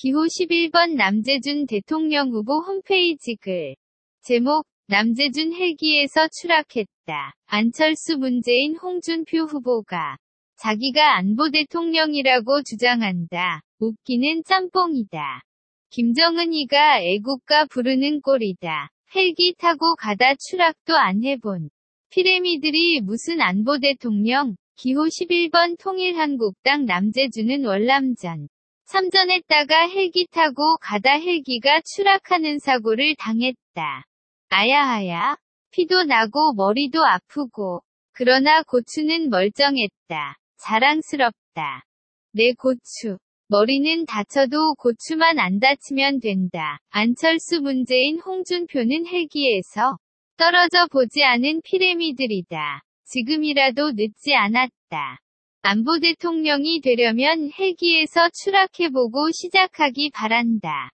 기호 11번 남재준 대통령 후보 홈페이지 글. 제목, 남재준 헬기에서 추락했다. 안철수 문재인 홍준표 후보가 자기가 안보 대통령이라고 주장한다. 웃기는 짬뽕이다. 김정은이가 애국가 부르는 꼴이다. 헬기 타고 가다 추락도 안 해본. 피레미들이 무슨 안보 대통령? 기호 11번 통일한국당 남재준은 월남전. 참전했다가 헬기 타고 가다 헬기가 추락하는 사고를 당했다. 아야하야. 피도 나고 머리도 아프고. 그러나 고추는 멀쩡했다. 자랑스럽다. 내 고추. 머리는 다쳐도 고추만 안 다치면 된다. 안철수 문재인 홍준표는 헬기에서 떨어져 보지 않은 피레미들이다. 지금이라도 늦지 않았다. 안보 대통령이 되려면 헬기에서 추락해보고 시작하기 바란다.